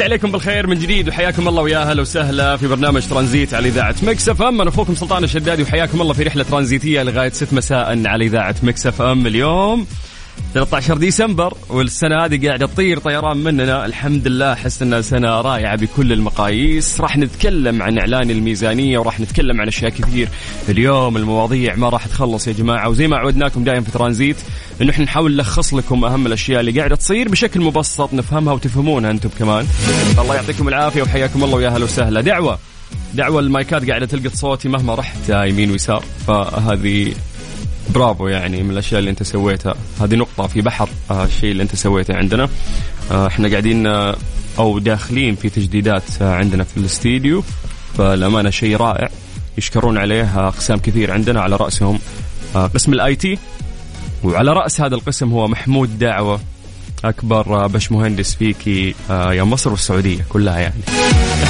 مسى عليكم بالخير من جديد وحياكم الله ويا أهلا وسهلا في برنامج ترانزيت على إذاعة مكس إف إم. أنا أخوكم سلطان الشدادي وحياكم الله في رحلة ترانزيتية لغاية 6 مساء على إذاعة مكس إف إم. اليوم 13 ديسمبر والسنة هذه قاعدة تطير طيران مننا. الحمد لله احس إنها سنة رائعة بكل المقاييس. راح نتكلم عن إعلان الميزانية وراح نتكلم عن أشياء كثير. اليوم المواضيع ما راح تخلص يا جماعة وزي ما عودناكم دائما في ترانزيت انه إحنا نحاول نلخص لكم أهم الأشياء اللي قاعدة تصير بشكل مبسط نفهمها وتفهمونها أنتم كمان. الله يعطيكم العافية وحياكم الله ويا أهلا وسهلا. دعوة دعوة المايكات قاعدة تلقط صوتي مهما رحت يمين ويسار. فهذه برافو يعني من الأشياء اللي أنت سويتها. هذه نقطة في بحر آه، الشيء اللي أنت سويته عندنا. آه، إحنا قاعدين آه، أو داخلين في تجديدات عندنا في الاستديو. فالأمانة شيء رائع. يشكرون عليه أقسام كثير عندنا على رأسهم. قسم ال IT. وعلى رأس هذا القسم هو محمود دعوة. أكبر بش مهندس فيكي آه، يا مصر والسعودية كلها يعني.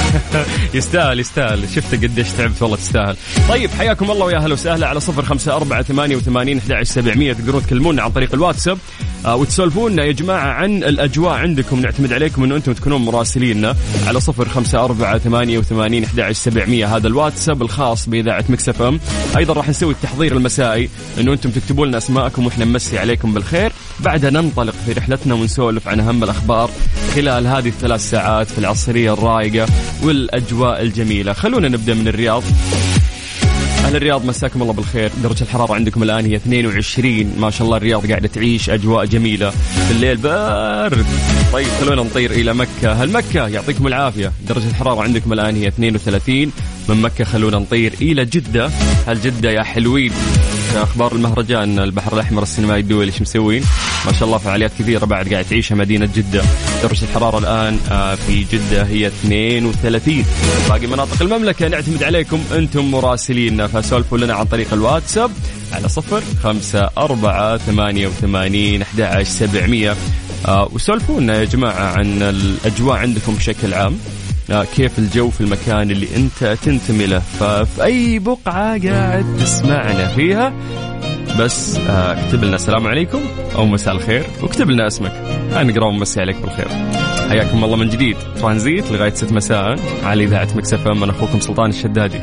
يستاهل يستاهل. شفت قديش تعبت والله تستاهل. طيب حياكم الله ويا أهلا وسهلا على صفر خمسة أربعة ثمانية وثمانين أحد سبعمية. تقدرون تكلمونا عن طريق الواتساب آه وتسولفونا يا جماعة عن الأجواء عندكم. نعتمد عليكم أنه أنتم تكونون مراسليننا على صفر خمسة أربعة ثمانية وثمانين سبعمية. هذا الواتساب الخاص بإذاعة مكسف أم. أيضا راح نسوي التحضير المسائي أنه أنتم تكتبوا لنا أسماءكم وإحنا نمسي عليكم بالخير. بعدها ننطلق في رحلتنا ونسولف عن أهم الأخبار خلال هذه الثلاث ساعات في العصرية الرايقة والأجواء الجميلة. خلونا نبدأ من الرياض. أهل الرياض مساكم الله بالخير. درجة الحرارة عندكم الآن هي 22 ما شاء الله الرياض قاعدة تعيش أجواء جميلة في الليل بارد طيب خلونا نطير إلى مكة. هل مكة؟ يعطيكم العافية. درجة الحرارة عندكم الآن هي 32 من مكة خلونا نطير إلى جدة. هل جدة يا حلوين؟ أخبار المهرجان البحر الأحمر السينمائي الدولي إيش مسوين؟ ما شاء الله فعاليات كثيرة بعد قاعد تعيشها مدينة جدة. درجه الحرارة الآن آه، في جدة هي 32 باقي مناطق المملكة نعتمد عليكم أنتم مراسلينا فسولفوا لنا عن طريق الواتساب على صفر خمسة أربعة ثمانية وثمانين أحد عشر سبعمية. آه، وسولفونا يا جماعة عن الأجواء عندكم بشكل عام. آه، كيف الجو في المكان اللي أنت تنتمي له. ففي أي بقعة قاعد تسمعنا فيها بس آه، اكتب لنا السلام عليكم أو مساء الخير واكتب لنا اسمك. نقرا ونمسي عليك بالخير. حياكم الله من جديد. ترانزيت لغاية 6 مساء على إذاعة مكسف إم. أنا أخوكم سلطان الشدادي.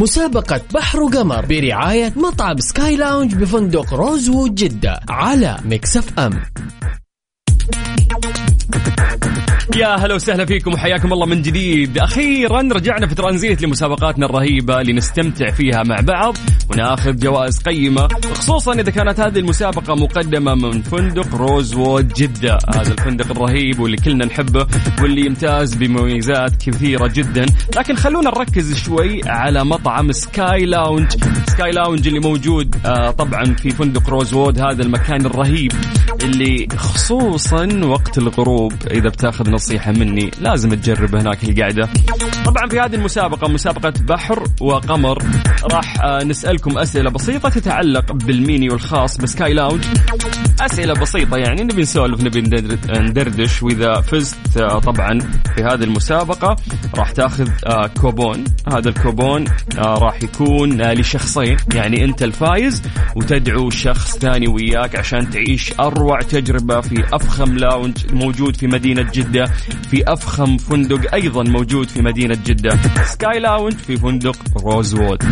مسابقة بحر وقمر برعاية مطعم سكاي لاونج بفندق روزوود جدة على مكس أف أم. يا هلا وسهلا فيكم وحياكم الله من جديد. أخيرا رجعنا في ترانزيت لمسابقاتنا الرهيبة اللي نستمتع فيها مع بعض وناخذ جوائز قيمة خصوصا إذا كانت هذه المسابقة مقدمة من فندق روزوود جدة. هذا الفندق الرهيب واللي كلنا نحبه واللي يمتاز بمميزات كثيرة جدا. لكن خلونا نركز شوي على مطعم سكاي لاونج. سكاي لاونج اللي موجود آه طبعا في فندق روزوود هذا المكان الرهيب اللي خصوصا وقت الغروب إذا بتاخذ نصيحة مني لازم تجرب هناك القعده طبعا في هذه المسابقة مسابقة بحر وقمر راح آه، نسألكم أسئلة بسيطة تتعلق بالمينيو الخاص بسكاي لاونج. أسئلة بسيطة يعني نبي نسولف نبي ندر- ندردش. وإذا فزت آه، طبعا في هذه المسابقة راح تاخذ آه، كوبون. هذا الكوبون راح يكون لشخصين. يعني أنت الفايز وتدعو شخص ثاني وياك عشان تعيش أروع تجربة في أفخم lounge موجود في مدينة جدة. في أفخم فندق أيضا موجود في مدينة جدة سكاي لاونج في فندق روزوود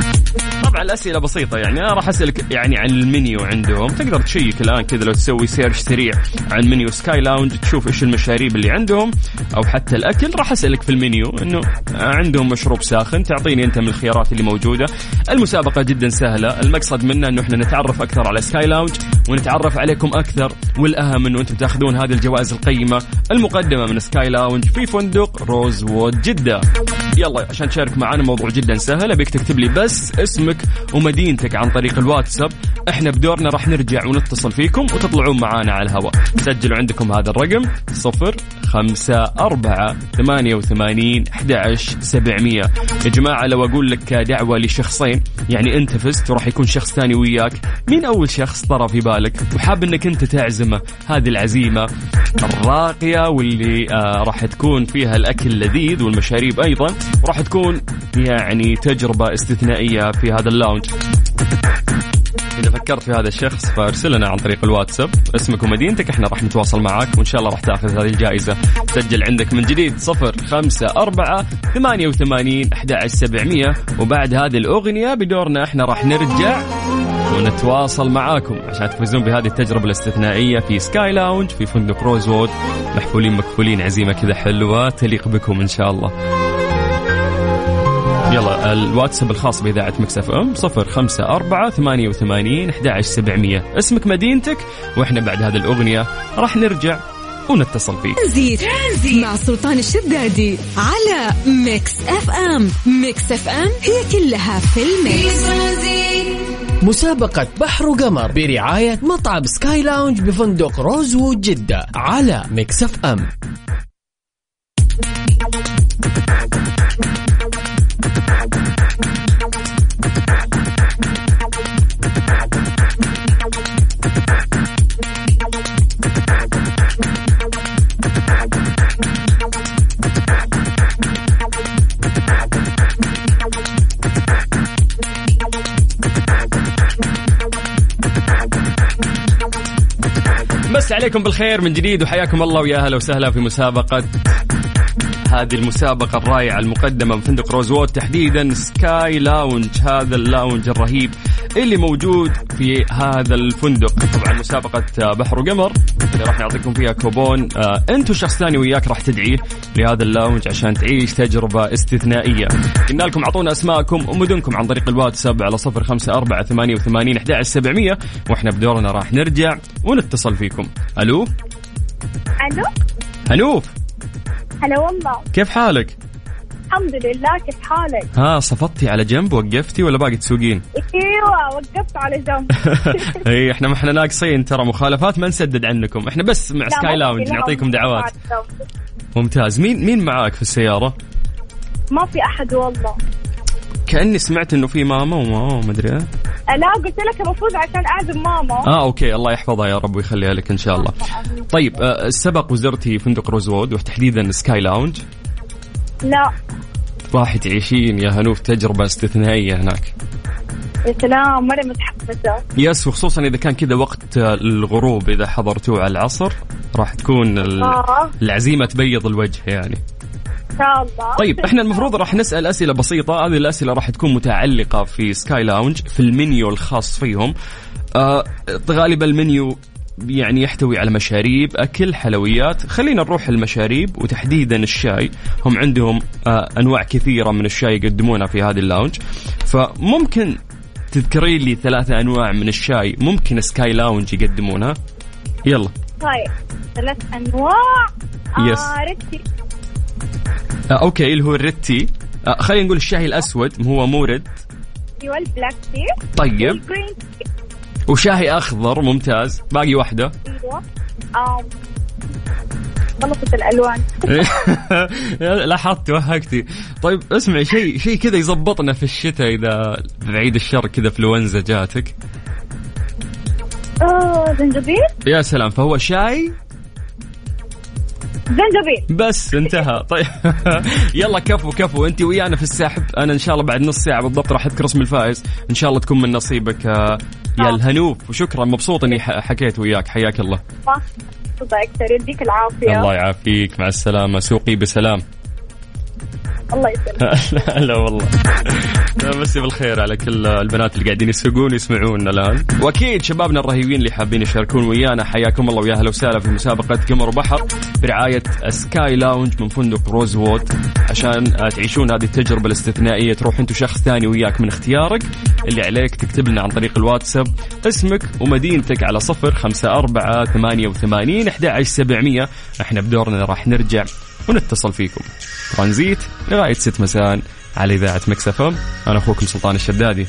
طبعا الأسئلة بسيطة يعني أنا راح أسألك يعني عن المنيو عندهم. تقدر تشيك الآن كذا لو تسوي search سريع عن منيو سكاي لاونج تشوف إيش المشاريب اللي عندهم أو حتى الأكل. راح أسألك في المنيو إنه عندهم مشروب ساخن تعطيني أنت من الخيارات اللي موجودة. المسابقة جدا سهلة المقصد منها إنه إحنا نتعرف أكثر على سكاي لاونج ونتعرف عليكم أكثر والأهم إنه أنتم تأخذون هذه الجوائز القيمة المقدمة من سكاي لاونج في فندق روزوود جدة. يلا عشان تشارك معنا موضوع جدا سهل أبيك تكتب لي بس اسمك ومدينتك عن طريق الواتساب. إحنا بدورنا راح نرجع ونتصل فيكم وتطلعون معانا على الهواء. سجلوا عندكم هذا الرقم صفر خمسة أربعة ثمانية وثمانين أحد سبعمية. يا جماعة لو أقول لك دعوة لشخصين يعني أنت فزت وراح يكون شخص ثاني وياك. مين أول شخص طرى في بالك؟ وحاب أنك أنت تعزمه. هذه العزيمة الراقية واللي آه راح تكون فيها الأكل لذيذ والمشاريب أيضا وراح تكون يعني تجربة استثنائية في هذا ال lounge إذا فكرت في هذا الشخص فأرسل لنا عن طريق الواتساب. اسمك ومدينتك إحنا راح نتواصل معك وإن شاء الله راح تأخذ هذه الجائزة. سجل عندك من جديد صفر خمسة أربعة ثمانية وثمانين أحد سبعمية. وبعد هذه الأغنية بدورنا إحنا راح نرجع ونتواصل معاكم عشان تفوزون بهذه التجربة الاستثنائية في سكاي لاونج في فندق روزوود. محفولين مكفولين عزيمة كذا حلوة. تليق بكم إن شاء الله. يلا الواتساب الخاص بإذاعة مكس أف أم صفر خمسة أربعة ثمانية وثمانين أحد سبعمية. اسمك مدينتك وإحنا بعد هذه الأغنية راح نرجع ونتصل فيك. ترانزيت. مع سلطان الشدادي على ميكس إف إم. ميكس إف إم هي كلها في ال mix مسابقة بحر وقمر برعاية مطعم سكاي لاونج بفندق روزوود جدة على مكس أف أم. مسى عليكم بالخير من جديد وحياكم الله ويا أهلا وسهلا في مسابقة. هذه المسابقة الرائعة المقدمة من فندق روزوود تحديدا سكاي لاونج هذا ال lounge الرهيب اللي موجود في هذا الفندق. طبعا مسابقة بحر وقمر اللي راح نعطيكم فيها كوبون. آه انت وشخص ثاني وياك راح تدعيه. لهذا ال lounge عشان تعيش تجربة استثنائية. قلنا لكم أعطونا أسماءكم ومدنكم عن طريق الواتساب على صفر خمسة أربعة ثمانية وثمانين أحد سبعمية. وإحنا بدورنا راح نرجع ونتصل فيكم. ألو؟ ألو؟ هنوف هلا والله. كيف حالك؟ الحمد لله كيف حالك؟ ها صفطتي على جنب وقفتي ولا باقي تسوقين؟ إيوه وقفت على جنب. إي إحنا ما إحنا ناقصين ترى مخالفات ما نسدد عنكم، إحنا بس مع سكاي لاونج لا، نعطيكم دعوات. ممتاز، مين مين معاك في السيارة؟ ما في أحد والله كأني سمعت إنه في ماما وماما ما أدري إيه. لا قلت لك المفروض عشان أعزم ماما آه okay الله يحفظها يا رب ويخليها لك إن شاء الله. طيب آه سبق وزرتي فندق روزوود وتحديدا سكاي لاونج لا راح تعيشين يا هنوف تجربة استثنائية هناك. يا سلام مره متحمسة. yes وخصوصا إذا كان كذا وقت آه، الغروب إذا حضرتوه على العصر راح تكون ال- آه. العزيمة تبيض الوجه يعني. شاء الله. طيب إحنا المفروض راح نسأل أسئلة بسيطة. هذه الأسئلة راح تكون متعلقة في Sky Lounge في المنيو الخاص فيهم. آه غالبا المنيو يعني يحتوي على مشاريب أكل حلويات. خلينا نروح المشاريب وتحديدا الشاي. هم عندهم آه أنواع كثيرة من الشاي يقدمونها في هذه ال lounge. فممكن تذكري لي ثلاثة أنواع من الشاي ممكن Sky Lounge يقدمونها؟ يلا. طيب ثلاث أنواع. yes. آه red tea آه okay اللي هو ال red tea. آه خلينا نقول الشاي الأسود هو مورد. أيوه ال black tea. طيب. tea. وشاهي أخضر ممتاز. باقي واحدة. أيوه الألوان. لاحظت توهقتي. طيب اسمعي شيء شيء كذا يزبطنا في الشتاء إذا بعيد الشر كذا فلونزا جاتك. آه زنجبيل؟ يا سلام فهو شاي زنجبيل. بس. انتهى. طيب. يلا كفو كفو. انت ويانا في السحب. أنا ان شاء الله بعد نص ساعة بالضبط راح اذكر اسم الفائز. ان شاء الله تكون من نصيبك. آه، يا الهنوف. وشكرا. مبسوط اني حكيت وياك. حياك الله. صح مبسوطة أكثر يديك العافية. الله يعافيك. مع السلامة. سوقي بسلام. الله يسلمك. لا والله. مسي بالخير على كل البنات اللي قاعدين يسوقون ويسمعونا الآن. وأكيد شبابنا الرهيبين اللي حابين يشاركون ويانا حياكم الله ويا أهلا وسهلا في مسابقة قمر وبحر برعايه Sky Lounge من فندق Rosewood عشان تعيشون هذه التجربة الاستثنائية تروح أنت وشخص ثاني وياك من اختيارك. اللي عليك تكتب لنا عن طريق الواتساب اسمك ومدينتك على صفر خمسة أربعة ثمانية وثمانين أحد عشر سبعمية. إحنا بدورنا راح نرجع. ونتصل فيكم ترانزيت لغاية ست مساء على إذاعة Mix FM أنا أخوكم سلطان الشدادي.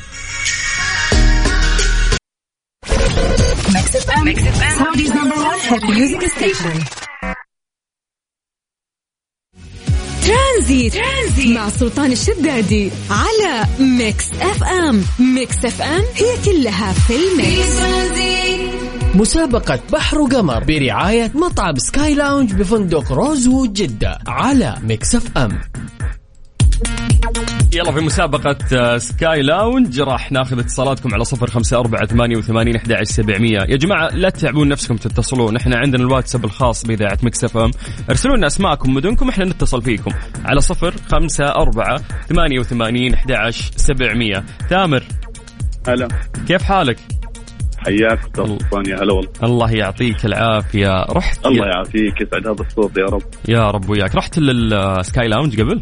Transit. Transit مع سلطان الشدادي على Mix FM Mix FM هي كلها في ال mix مسابقة بحر وقمر برعاية مطعم Sky Lounge بفندق Rosewood جدة على Mix FM يلا في مسابقة آه، Sky Lounge راح ناخذ اتصالاتكم على صفر خمسة أربعة ثمانية وثمانين أحد عشر سبعمية. يا جماعة لا تتعبون نفسكم تتصلون. إحنا عندنا الواتساب الخاص بإذاعة Mix FM ارسلوا لنا أسماءكم مدنكم إحنا نتصل فيكم. على صفر خمسة أربعة ثمانية وثمانين أحد عشر سبعمية. تامر. هلا. كيف حالك؟ حياك أستاذ سلطان يا هلا والله. الله يعطيك العافية. رحت الله يعافيك يسعد هذا الصوت يا رب. يا رب وياك. رحت لل Sky Lounge قبل؟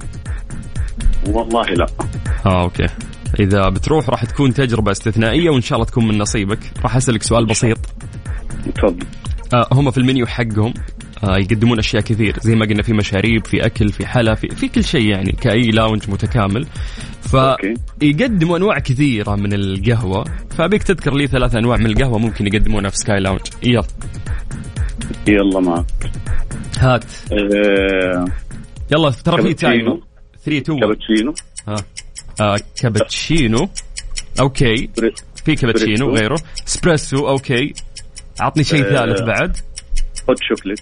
والله لا. آه okay. إذا بتروح راح تكون تجربة استثنائية وإن شاء الله تكون من نصيبك. راح أسألك سؤال بسيط. تفضل. آه هم في المنيو حقهم. آه يقدمون أشياء كثير. زي ما قلنا في مشاريب في أكل في حلا في, في كل شيء يعني. كأي lounge متكامل. فيقدموا أنواع كثيرة من القهوة. فأبيك تذكر لي ثلاث أنواع من القهوة ممكن يقدمونها في Sky Lounge. يلا. يلا معك. هات. آه يلا ترى في time. كابتشينو 3 2 1 كابتشينو. آه. آه كابتشينو. okay. في كابتشينو اسبريسو. غيره. اسبريسو okay. عطني شيء آه. ثالث بعد. hot chocolate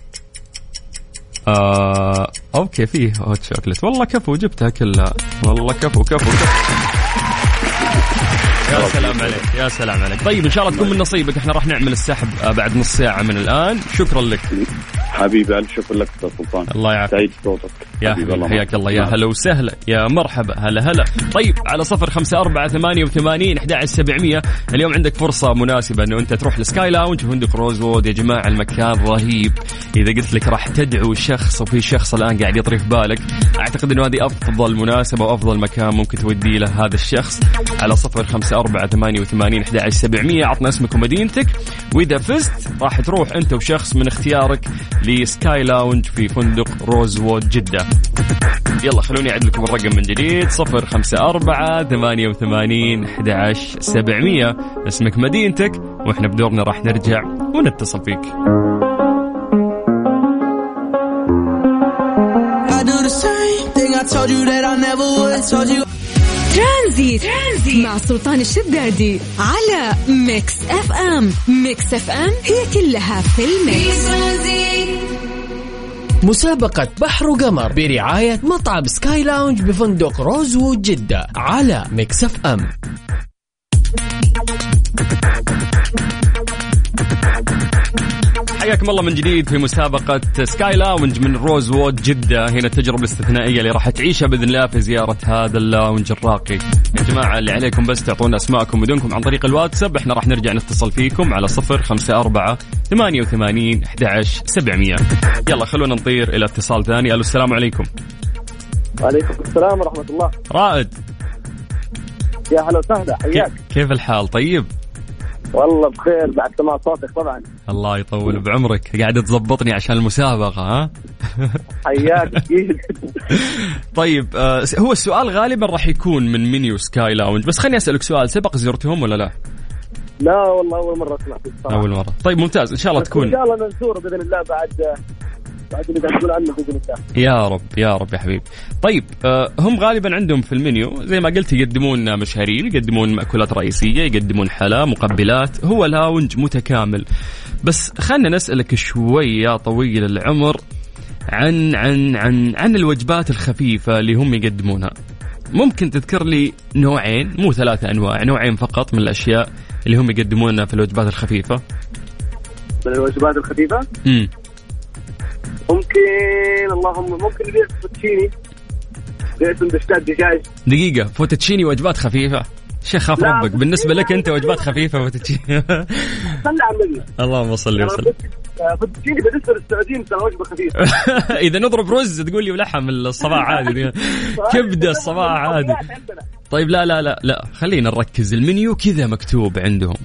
آه okay فيه hot chocolate. والله كفو جبتها كلها والله كفو كفو كفو. يا سلام عليك يا سلام عليك. طيب إن شاء الله تكون من نصيبك. إحنا راح نعمل السحب آه، بعد نص ساعة من الآن. شكرا لك. حبيبي ألف شكر لك أستاذ سلطان. الله يعافيك. سعيد صوتك يا حبيبي، حياك الله. يا. هلا وسهلا. يا مرحبا. هلا هلا. طيب على صفر خمسة أربعة ثمانية وثمانين أحد سبعمية. اليوم عندك فرصة مناسبة أنه أنت تروح ل Sky Lounge في فندق Rosewood يا جماعة المكان رهيب. إذا قلت لك راح تدعو شخص وفي شخص الآن قاعد يطري في بالك أعتقد أنه هذه أفضل مناسبة وأفضل مكان ممكن تودي له هذا الشخص. على صفر خمسة أربعة ثمانية وثمانين أحد سبعمية. عطنا اسمك ومدينتك. وإذا فزت راح تروح أنت وشخص من اختيارك ل Sky Lounge في فندق Rosewood جدة. يلا خلوني أعد لكم الرقم من جديد. صفر خمسة أربعة ثمانية وثمانين أحد سبعمية. اسمك مدينتك وإحنا بدورنا راح نرجع ونتصل فيك. I I told you that I never would. Told you Transit. Transit. مع سلطان الشدادي على Mix FM. Mix FM هي كلها في ال mix. مسابقة بحر وقمر برعاية مطعم Sky Lounge بفندق Rosewood جدة على Mix FM. حياكم الله من جديد في مسابقة Sky Lounge من Rosewood جدة. هنا التجربة الاستثنائية اللي راح تعيشها بإذن الله في زيارة هذا ال lounge الراقي. يا جماعة اللي عليكم بس تعطونا أسماءكم ومدنكم عن طريق الواتساب. إحنا راح نرجع نتصل فيكم على صفر خمسة أربعة ثمانية وثمانين أحد عشر سبعمية. يلا خلونا نطير إلى اتصال ثاني. ألو السلام عليكم. وعليكم السلام ورحمة الله. رائد. يا هلا وسهلا حياك. كيف الحال؟ طيب. والله بخير بعد سماع صوتك طبعا. الله يطول بعمرك. قاعد تضبطني عشان المسابقة ها؟ حياك. أكيد طيب آه هو السؤال غالبا راح يكون من منيو سكاي لاونج بس خليني أسألك سؤال سبق زرتهم ولا لا؟ لا والله أول مرة أسمع. أول مرة. طيب ممتاز إن شاء الله تكون إن شاء الله نزور بإذن الله بعد بعد اللي قاعد تقول عنه باذن الله يا رب يا رب يا حبيبي طيب آه، هم غالبا عندهم في المنيو زي ما قلت يقدمون مشاريب يقدمون مأكولات رئيسية يقدمون حلا مقبلات هو لاونج متكامل. بس خلنا نسألك شوي يا طويل العمر عن عن عن عن الوجبات الخفيفة اللي هم يقدمونها. ممكن تذكر لي نوعين مو ثلاثة أنواع نوعين فقط من الأشياء اللي هم يقدمونها في الوجبات الخفيفة؟ من الوجبات الخفيفة؟ امم ممكن اللهم ممكن نبيع فوتشيني. دجاج دقيقة فوتوتشيني وجبات خفيفة. شيخ خاف ربك. بالنسبة لك أنت وجبات خفيفة فوتوتشيني صلى على النبي اللهم صل وسلم. فوتشيني بالنسبة للسعوديين ترى وجبة خفيفة. إذا نضرب رز تقول لي ولحم الصباح عادي. كبدة الصباح عادي. عندنا. طيب لا لا لا لا. خلينا نركز. المنيو كذا مكتوب عندهم.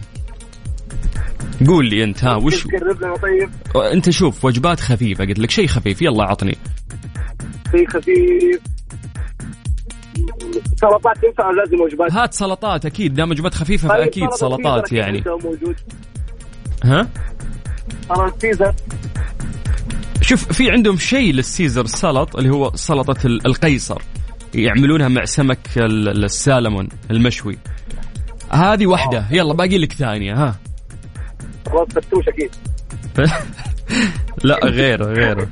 قول لي أنت ها وش تقرب لنا طيب أنت شوف وجبات خفيفة قلت لك شيء خفيف يلا عطني في خفيف. سلطات ينفع لازم وجبات؟ هات سلطات أكيد دام وجبات خفيفة طيب، فأكيد سلطات يعني. ها؟ سلطة سيزر شوف في عندهم شيء للسيزر سلط اللي هو سلطة ال- القيصر. يعملونها مع سمك ال- السالمون المشوي. هذه واحدة يلا باقي لك ثانية ها. فتوش أكيد. لا غيره غيره.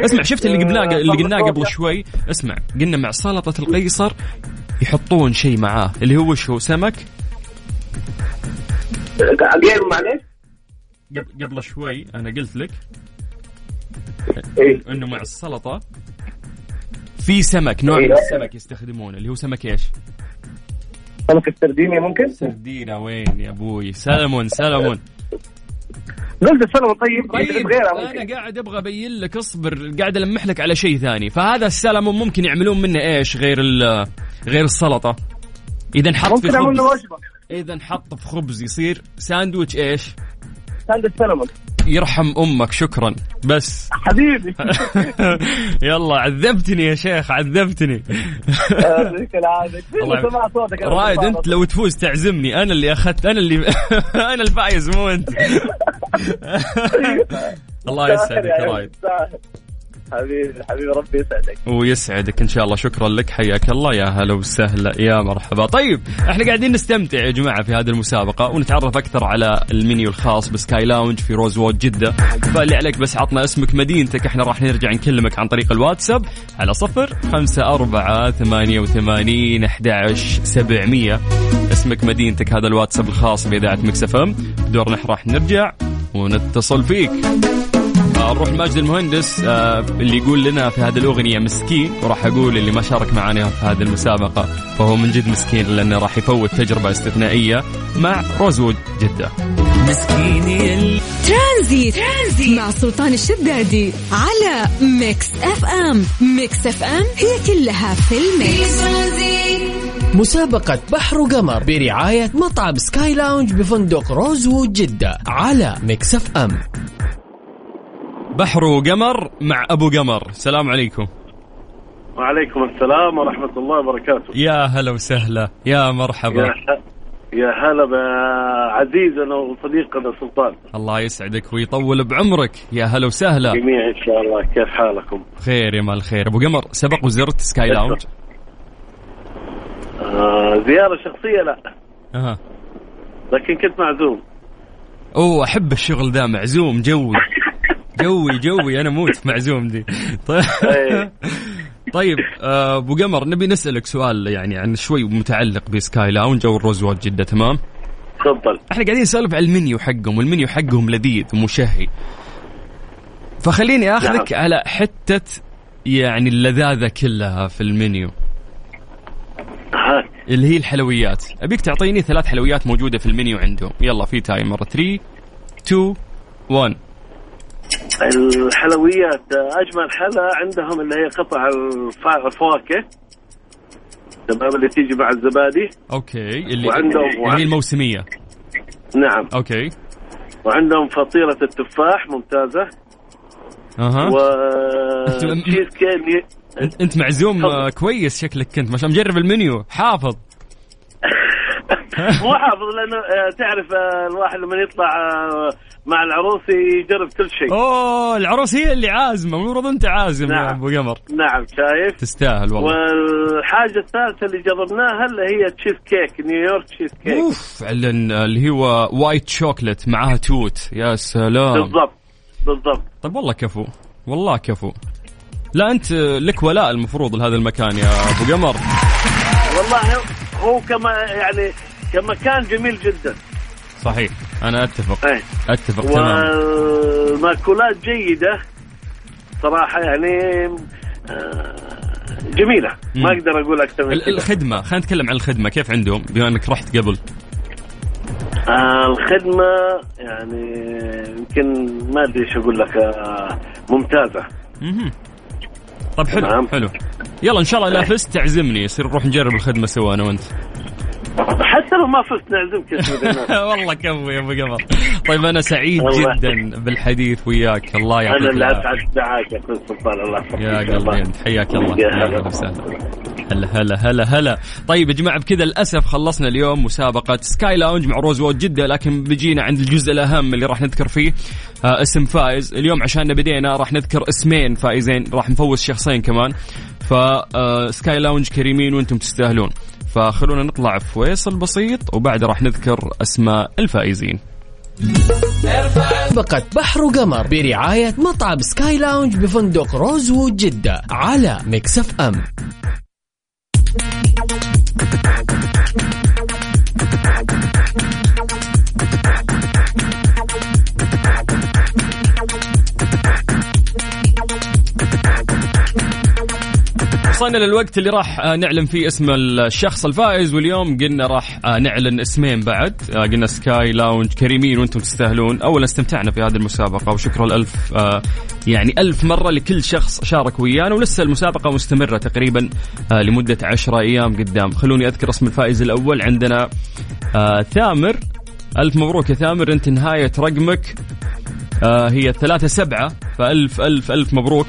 اسمع شفت اللي قبلناه اللي سلطة قلناه قبل. شوي؟ اسمع قلنا مع سلطة القيصر يحطون شيء معاه اللي هو وش هو سمك؟ غير معلش قبل- قبل شوي أنا قلت لك إيه. إنه مع السلطة في سمك نوع من السمك يستخدمونه اللي هو سمك إيش؟ سمك السرديني ممكن سردينة وين يا أبوي سلمون سلمون قلت السلمون طيب طيب غيرها ممكن أنا قاعد أبغى ابين لك اصبر قاعد ألمح لك على شيء ثاني. فهذا السلمون ممكن يعملون منه إيش؟ غير ال- غير السلطة. إذا نحط في خبز. إذا نحط في خبز يصير ساندويتش إيش؟ سلمون يرحم أمك شكرا. بس. حبيبي. يلا عذبتني يا شيخ عذبتني. يعطيك العافية. رايد. أنت لو تفوز تعزمني. أنا اللي أخذت أنا اللي أنا الفايز مو أنت. الله يسعدك رايد. حبيبي حبيبي ربي يسعدك. ويسعدك إن شاء الله. شكرا لك. حياك الله. يا هلا وسهلا. يا مرحبا. طيب إحنا قاعدين نستمتع يا جماعة في هذه المسابقة ونتعرف أكثر على المنيو الخاص ب Sky Lounge في Rosewood جدة. فاللي عليك بس عطنا اسمك مدينتك. إحنا راح نرجع نكلمك عن طريق الواتساب على صفر خمسة أربعة ثمانية وثمانين أحد سبعمية. اسمك مدينتك هذا الواتساب الخاص بإذاعة Mix FM بدورنا راح نرجع ونتصل فيك. نروح لماجد المهندس آه، اللي يقول لنا في هذه الأغنية مسكين وراح أقول اللي ما شارك معنا في هذه المسابقة فهو من جد مسكين لأنه راح يفوت تجربة استثنائية مع Rosewood جدة. Transit. Transit. مع سلطان الشدادي على Mix FM. Mix FM هي كلها في ال mix. مسابقة بحر وقمر برعاية مطعم Sky Lounge بفندق Rosewood جدة على Mix FM. بحر وقمر مع أبو قمر. السلام عليكم. وعليكم السلام ورحمة الله وبركاته. يا هلا وسهلا. يا مرحبا. يا ح- يا هلا بعزيزنا وصديقنا سلطان. الله يسعدك ويطول بعمرك. يا هلا وسهلا. جميع إن شاء الله. كيف حالكم؟ خير يا مال خير. أبو قمر سبق وزرت سكاي لاونج؟ آه زيارة شخصية لا. أها. لكن كنت معزوم. أوه أحب الشغل ذا. معزوم جوي. جوي جوي أنا موت معزوم دي. طيب. إيه. طيب آه، أبو قمر نبي نسألك سؤال يعني عن شوي متعلق ب Sky Lounge أو ال Rosewood جدة تمام؟ تفضل. إحنا قاعدين نسولف على المنيو حقهم والمنيو حقهم لذيذ ومشهي. فخليني آخذك نعم. على حتة يعني اللذاذة كلها في المنيو. اللي هي الحلويات. أبيك تعطيني ثلاث حلويات موجودة في المنيو عندهم. يلا في timer 3 2 1 الحلويات أجمل حلا عندهم اللي هي قطع الفواكه تمام اللي تيجي مع الزبادي. okay اللي وعندهم- اللي هي الموسمية. نعم. okay. وعندهم فطيرة التفاح ممتازة. أها. و تشيز كيك انت أنت معزوم كويس شكلك كنت ما مجرب المنيو حافظ. مو حافظ لأنه آه، تعرف آه، الواحد لما يطلع آه، مع العروس يجرب كل شيء. أوه العروس هي اللي عازمة المفروض أنت عازم يا نعم. أبو قمر. نعم شايف؟ تستاهل والله. والحاجة الثالثة اللي جربناها اللي هي تشيز كيك نيويورك تشيز كيك. أوف اللي هو white chocolate معاها توت. يا سلام. بالضبط بالضبط. طيب والله كفو والله كفو. لا أنت لك ولاء المفروض لهذا المكان يا أبو قمر. والله هو كما يعني كمكان جميل جدا. صحيح. أنا أتفق. إيه. أتفق تماما. والمأكولات جيدة صراحة يعني آه، جميلة. ما مم. أقدر أقول أكثر من ال- كذا. الخدمة خلينا نتكلم عن الخدمة. كيف عندهم؟ بما إنك رحت قبل. آه، الخدمة يعني يمكن ما أدري إيش أقول لك آه، ممتازة. مهم. طيب حلو نعم. حلو يلا إن شاء الله لا فزت تعزمني يصير نروح نجرب الخدمة سوا أنا وأنت حتى لو ما فزت نعزمك الناس. والله كفو يا أبو قمر طيب أنا سعيد. جدا بالحديث وياك الله يعطيك أنا اللي العافية أسعد دعاك يا أخوي سلطان الله يحفظك يا. قلبي حياك الله يا يا هلا. أهلا وسهلا هلا هلا هلا هلا. طيب يا جماعة بكذا للأسف خلصنا اليوم مسابقة Sky Lounge مع Rosewood جدة لكن بيجينا عند الجزء الأهم اللي راح نذكر فيه آه اسم فائز اليوم عشان بدينا راح نذكر اسمين فائزين راح نفوز شخصين كمان. ف آه، Sky Lounge كريمين وأنتم تستاهلون. فخلونا نطلع في فاصل بسيط وبعد راح نذكر اسماء الفائزين. مسابقة بحر وقمر برعاية مطعم Sky Lounge بفندق Rosewood جدة على Mix FM. وصلنا للوقت اللي راح آه، نعلن فيه اسم الشخص الفائز واليوم قلنا راح آه، نعلن اسمين بعد. آه، قلنا Sky Lounge كريمين وأنتم تستاهلون. اولا استمتعنا في هذه المسابقة وشكرا آه، يعني ألف مرة لكل شخص شارك ويانا. ولسه المسابقة مستمرة تقريبا لمدة عشرة أيام قدام. خلوني أذكر اسم الفائز الأول. عندنا ثامر. ألف مبروك يا ثامر أنت نهاية رقمك. هي ثلاثة سبعة فألف ألف ألف مبروك.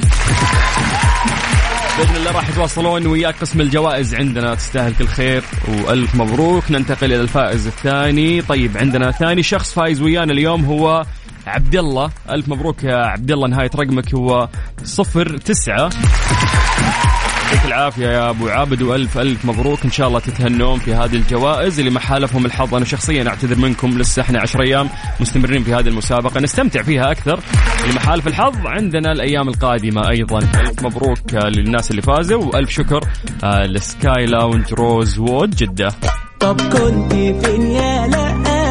بإذن الله راح يتواصلون وياك قسم الجوائز عندنا. تستاهل كل خير وألف مبروك. ننتقل إلى الفائز الثاني. طيب عندنا ثاني شخص فايز ويانا اليوم هو عبد الله ألف مبروك يا عبد الله نهاية رقمك هو صفر تسعة. يعطيك العافية يا أبو عابد وألف ألف مبروك. إن شاء الله تتهنون في هذه الجوائز اللي ما حالفهم الحظ. أنا شخصيا أعتذر منكم لسه إحنا عشر أيام مستمرين في هذه المسابقة. نستمتع فيها أكثر اللي ما حالف الحظ عندنا الأيام القادمة أيضا. ألف مبروك للناس اللي فازوا وألف شكر آه، ل Sky Lounge Rosewood جدة. طب كنت فين يا لا لا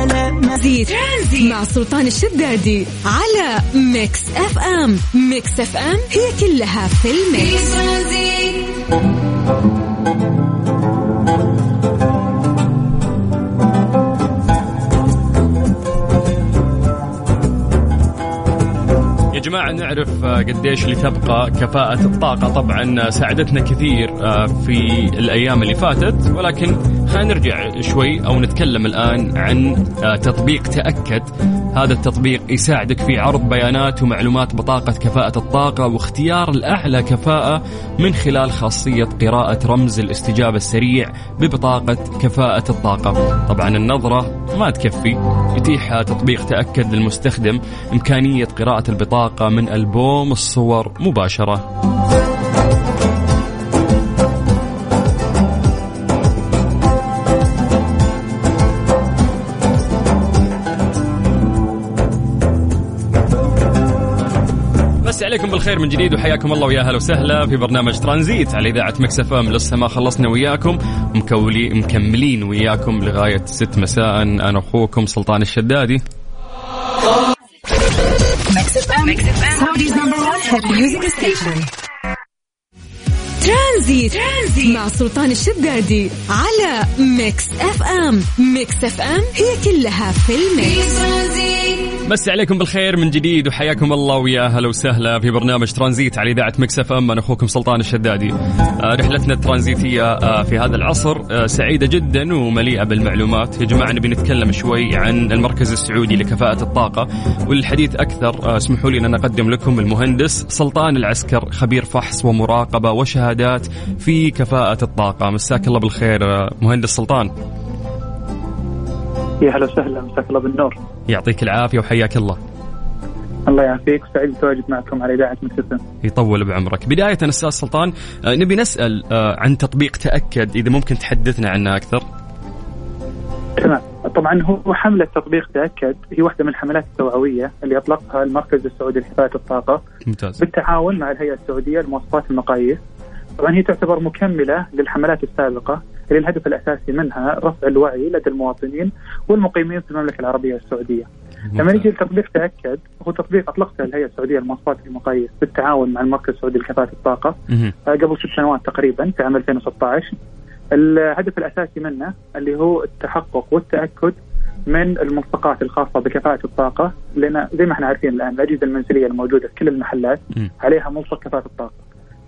ترانزيت مع سلطان الشدادي على Mix FM. Mix FM هي كلها في ال mix. جماعة نعرف آه، قديش اللي تبقى كفاءة الطاقة. طبعا آه، ساعدتنا كثير آه، في الأيام اللي فاتت ولكن خلينا نرجع شوي أو نتكلم الآن عن آه، تطبيق تأكد. هذا التطبيق يساعدك في عرض بيانات ومعلومات بطاقة كفاءة الطاقة واختيار الأعلى كفاءة من خلال خاصية قراءة رمز الاستجابة السريع ببطاقة كفاءة الطاقة. طبعا النظرة ما تكفي. يتيح تطبيق تأكد للمستخدم إمكانية قراءة البطاقة من ألبوم الصور مباشرة. بالخير من جديد وحياكم الله ويا هلا وسهلا في برنامج ترانزيت على إذاعة Mix FM. لسه ما خلصنا وياكم. مكولي مكملين وياكم لغاية 6 مساء. أنا أخوكم سلطان الشدادي. ترانزيت. مع سلطان الشدادي على Mix FM. Mix FM هي كلها في ال mix. بس عليكم بالخير من جديد وحياكم الله ويا هلا وسهلا في برنامج ترانزيت على إذاعة Mix FM. أنا أخوكم سلطان الشدادي. آه، رحلتنا الترانزيتية آه، في هذا العصر آه، سعيدة جدا ومليئة بالمعلومات. يا جماعة نبي نتكلم شوي عن المركز السعودي لكفاءة الطاقة. والحديث أكثر اسمحوا لي أن أقدم لكم المهندس سلطان العسكر خبير فحص ومراقبة وشهادات في كفاءة الطاقة. مساك الله بالخير مهندس سلطان. يا هلا وسهلا مساك الله بالنور. يعطيك العافية وحياك الله. الله يعافيك وسعيد التواجد معكم على إذاعة مكسفه يطول بعمرك. بداية أستاذ سلطان آه، نبي نسأل آه، عن تطبيق تأكد إذا ممكن تحدثنا عنه أكثر. تمام. طبعا هو حملة تطبيق تأكد هي واحدة من الحملات التوعوية اللي أطلقها المركز السعودي لحمايه الطاقة. ممتاز. بالتعاون مع الهيئة السعودية لمواصفات المقاييس. طبعا هي تعتبر مكملة للحملات السابقة اللي الهدف الأساسي منها رفع الوعي لدى المواطنين والمقيمين في المملكة العربية السعودية. لما نجي لتطبيق تأكد هو تطبيق أطلقته الهيئه السعودية لمواصفات المقاييس بالتعاون مع المركز السعودي لكفاءة الطاقة. آه، قبل ست سنوات تقريبا في عام 2016 الهدف الأساسي منه اللي هو التحقق والتأكد من الملصقات الخاصة بكفاءة الطاقة لأن زي ما إحنا عارفين الآن الأجهزة المنزلية الموجودة في كل المحلات. عليها ملصق كفاءة الطاقة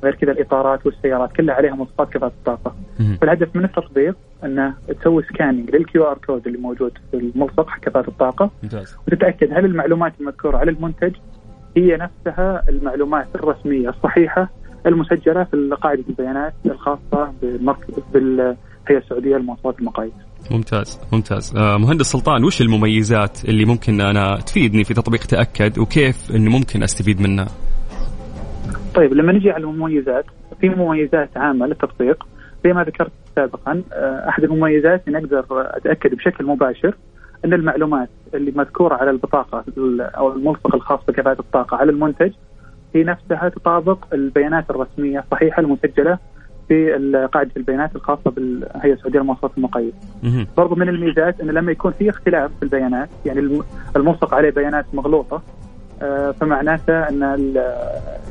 غير كذا الإطارات والسيارات كلها عليها ملصقات كفاءه الطاقه. فالهدف من التطبيق إنه تسوي scanning لل QR code اللي موجود في الملصق حق كفاءه الطاقة. ممتاز. وتتأكد هل المعلومات المذكورة على المنتج هي نفسها المعلومات الرسمية الصحيحة المسجلة في قاعدة البيانات الخاصة بالهيئة السعودية لمواصفات المقاييس. ممتاز ممتاز. آه، مهندس سلطان وش المميزات اللي ممكن أنا تفيدني في تطبيق تأكد؟ وكيف انه ممكن أستفيد منها؟ طيب لما نجي على المميزات في مميزات عامة للتطبيق زي ما ذكرت سابقا آه، أحد المميزات إني أقدر أتأكد بشكل مباشر إن المعلومات اللي مذكورة على البطاقة ال- أو الملصق الخاص بكفاءة الطاقة على المنتج هي نفسها تطابق البيانات الرسمية الصحيحة المسجلة في قاعدة البيانات الخاصة بالهيئة السعودية للمواصفات المقيده. برضو من الميزات انه لما يكون في اختلاف في البيانات يعني الم- الملصق عليه بيانات مغلوطة فمعناته أن ال-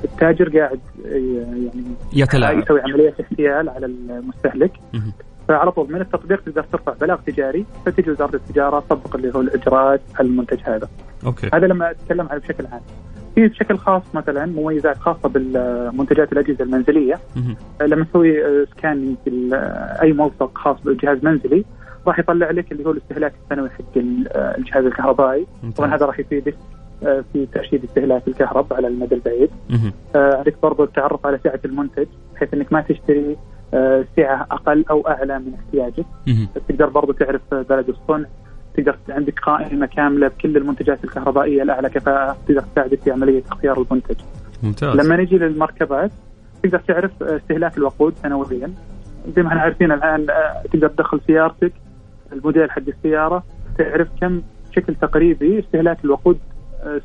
التاجر قاعد ي- يعني يتلاعب يسوي عملية احتيال على المستهلك. فعلى طول من التطبيق تقدر ترفع بلاغ تجاري فتجي وزارة التجارة تطبق اللي هو الإجراءات على المنتج هذا. أوكي هذا لما أتكلم عنه بشكل عام. في بشكل خاص مثلا مميزات خاصة بالمنتجات الأجهزة المنزلية مهم. لما تسوي آه، سكان أي ملصق خاص بجهاز منزلي راح يطلع لك اللي هو الاستهلاك السنوي حق ال- آه، الجهاز الكهربائي طبعا. هذا راح يفيدك آه، في ترشيد استهلاك الكهرب على المدى البعيد. مهم. آه، عليك برضو التعرف على سعة المنتج بحيث إنك ما تشتري آه، سعة أقل أو أعلى من احتياجك. تقدر برضو تعرف بلد الصنع. تقدر عندك قائمة كاملة بكل المنتجات الكهربائية الاعلى كفاءة. تقدر تساعدك في عملية اختيار المنتج. ممتاز. لما نجي للمركبات تقدر تعرف استهلاك الوقود سنويا. زي ما إحنا عارفين الآن آه، تقدر تدخل سيارتك الموديل حق السيارة تعرف كم بشكل تقريبي استهلاك الوقود آه،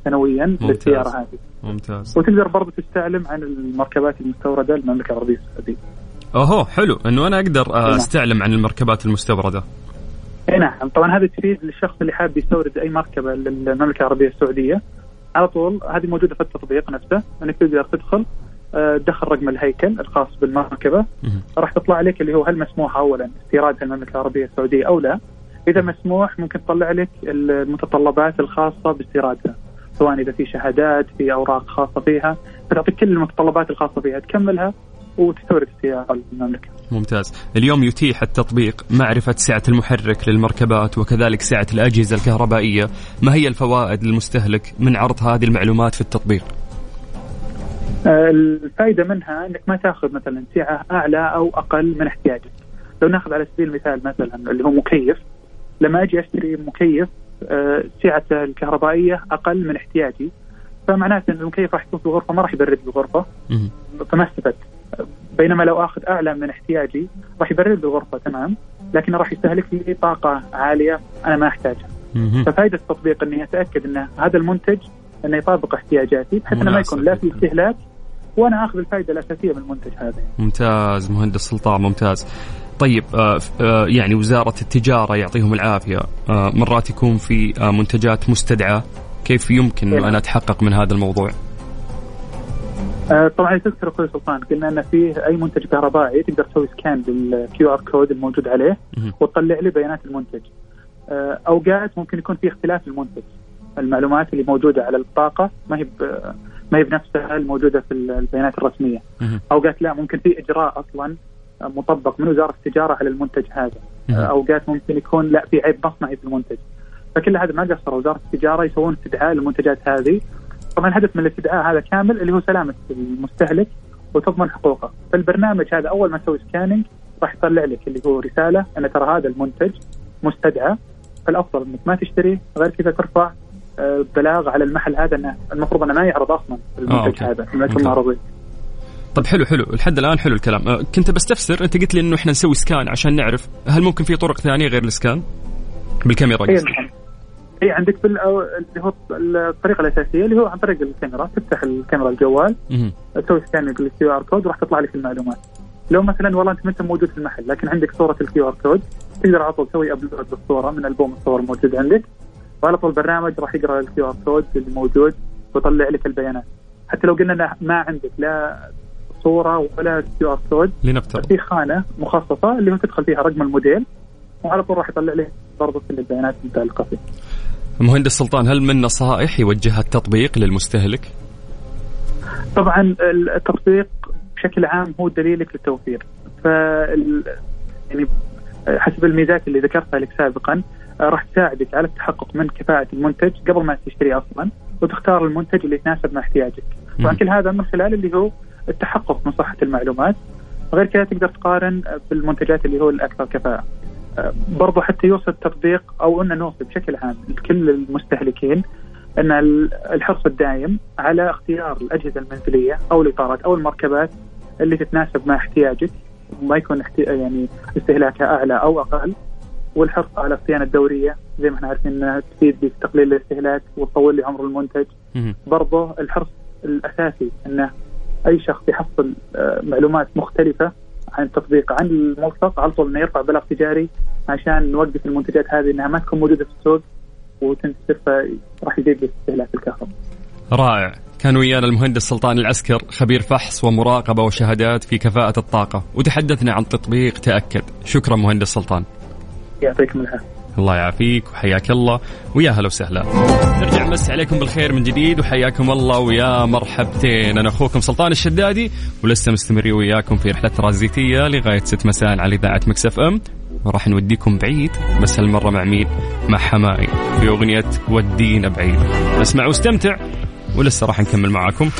سنويا ممتاز. للسياره هذه. ممتاز. وتقدر برضه تستعلم عن المركبات المستوردة للمملكة العربيه السعودية. أوهو حلو. إنه أنا أقدر آه، نعم. أستعلم عن المركبات المستوردة. اي نعم. طبعا هذا تفيد للشخص اللي حاب يستورد أي مركبة للمملكة العربيه السعودية. على طول هذه موجودة في التطبيق نفسه. إنك تقدر تدخل آه، تدخل رقم الهيكل الخاص بالمركبة. راح تطلع لك اللي هو هل مسموح اولا استيرادها المملكة العربيه السعودية أو لا. إذا مسموح ممكن تطلع لك المتطلبات الخاصة باستيرادها. سواء إذا في شهادات في أوراق خاصة فيها فتعطيك كل المتطلبات الخاصة فيها تكملها وتستورد السيارة للمملكة. ممتاز. اليوم يتيح التطبيق معرفة سعة المحرك للمركبات وكذلك سعة الأجهزة الكهربائية. ما هي الفوائد للمستهلك من عرض هذه المعلومات في التطبيق؟ آه، الفائده منها إنك ما تأخذ مثلا سعة أعلى أو أقل من احتياجك. لو ناخذ على سبيل المثال مثلا اللي هو مكيف لما أجي أشتري مكيف سعته الكهربائية أقل من احتياجي فمعناته ان المكيف راح يكون في الغرفه ما راح يبرد الغرفة. فما استفدت. بينما لو آخذ أعلى من احتياجي راح يبرد الغرفة تمام لكن راح يستهلك لي طاقة عالية أنا ما أحتاجها. ففائدة التطبيق إني أتأكد إن هذا المنتج إنه يطابق احتياجاتي بحيث إنه ما يكون لا في. استهلاك وأنا آخذ الفائدة الأساسية من المنتج هذا. ممتاز مهندس سلطان ممتاز طيب آه آه يعني وزارة التجارة يعطيهم العافية آه مرات يكون في منتجات مستدعاة كيف يمكن أنه نعم. أنا أتحقق من هذا الموضوع طبعا تذكر أخوي سلطان قلنا أن في أي منتج كهربائي تقدر تسوي scan لل QR code الموجود عليه. وتطلع لي بيانات المنتج. أوقات ممكن يكون في اختلاف المنتج. المعلومات اللي موجودة على البطاقه ما هي ما هي بنفسها الموجودة في البيانات الرسمية. أوقات لا ممكن في إجراء أصلا مطبق من وزاره التجارة على المنتج هذا. اوقات ممكن يكون لا في عيب مصنعي في المنتج. فكل هذا ما قصر وزارة التجارة يسوون استدعاء للمنتجات هذه. طبعا الهدف من الاستدعاء هذا كامل اللي هو سلامة المستهلك وتضمن حقوقه. فالبرنامج هذا أول ما تسوي scanning راح يطلع لك اللي هو رسالة أن ترى هذا المنتج مستدعى فالأفضل إنك ما تشتريه غير كذا ترفع آه، بلاغ على المحل هذا إنه المفروض إنه ما يعرض أصلا المنتج okay. هذا أوكي. معروض طب حلو حلو. لحد الآن حلو الكلام. أه، كنت بستفسر أنت قلت لي إنه إحنا نسوي scan عشان نعرف هل ممكن في طرق ثانية غير ال scan؟ بالكاميرا اي. نعم. اي عندك بال اللي هو الطريقة الأساسية اللي هو عن طريق الكاميرا تفتح الكاميرا الجوال. تسوي scan لل QR code وراح تطلع لك المعلومات. لو مثلا والله أنت ما أنت موجود في المحل لكن عندك صورة ال QR code تقدر على طول تسوي upload للصوره من ألبوم الصور الموجود عندك وعلى طول البرنامج راح يقرأ ال QR code اللي موجود ويطلع لك البيانات. حتى لو قلنا ما عندك لا صورة ولا QR code لنفترض في خانة مخصصة اللي هو تدخل فيها رقم الموديل وعلى طول راح يطلع لك برضه كل البيانات المتعلقه فيه مهندس سلطان هل من نصائح يوجهها التطبيق للمستهلك؟ طبعا التطبيق بشكل عام هو دليلك للتوفير. ف يعني حسب الميزات اللي ذكرتها لك سابقا راح تساعدك على التحقق من كفاءة المنتج قبل ما تشتريه أصلا وتختار المنتج اللي يتناسب مع احتياجك. طبعا كل هذا من خلال اللي هو التحقق من صحة المعلومات غير كذا تقدر تقارن بالمنتجات اللي هو الاكثر كفاءة. آه، برضو حتى يوصل التطبيق أو إنه نوصل بشكل عام لكل المستهلكين إن ال- الحرص الدائم على اختيار الأجهزة المنزلية أو الإطارات أو المركبات اللي تتناسب مع احتياجك وما يكون احتي... يعني استهلاكها أعلى أو أقل والحرص على الصيانة الدورية زي ما إحنا عارفين إنها تفيد بتقليل الاستهلاك وتطول لي عمر المنتج. برضه الحرص الأساسي إنه أي شخص يحصل آه، معلومات مختلفة عن التطبيق عن الملصق على طول إنه يرفع بلاغ تجاري عشان نوقف المنتجات هذه إنها ما تكون موجودة في السوق وتنتشر فراح يزيد استهلاك الكهرباء. رائع كان ويانا المهندس سلطان العسكر خبير فحص ومراقبة وشهادات في كفاءة الطاقة وتحدثنا عن تطبيق تأكد شكرا مهندس سلطان يعطيكم العافية. الله يعافيك وحياك الله. ويا هلا وسهلا. نرجع نمسي عليكم بالخير من جديد وحياكم الله ويا مرحبتين. أنا أخوكم سلطان الشدادي ولسه مستمرين وياكم في رحلة ترانزيتية لغاية 6 مساء على إذاعة Mix FM. وراح نوديكم بعيد بس هالمرة مع مين؟ مع حماي في أغنية ودينا بعيد. اسمع واستمتع ولسه راح نكمل معاكم.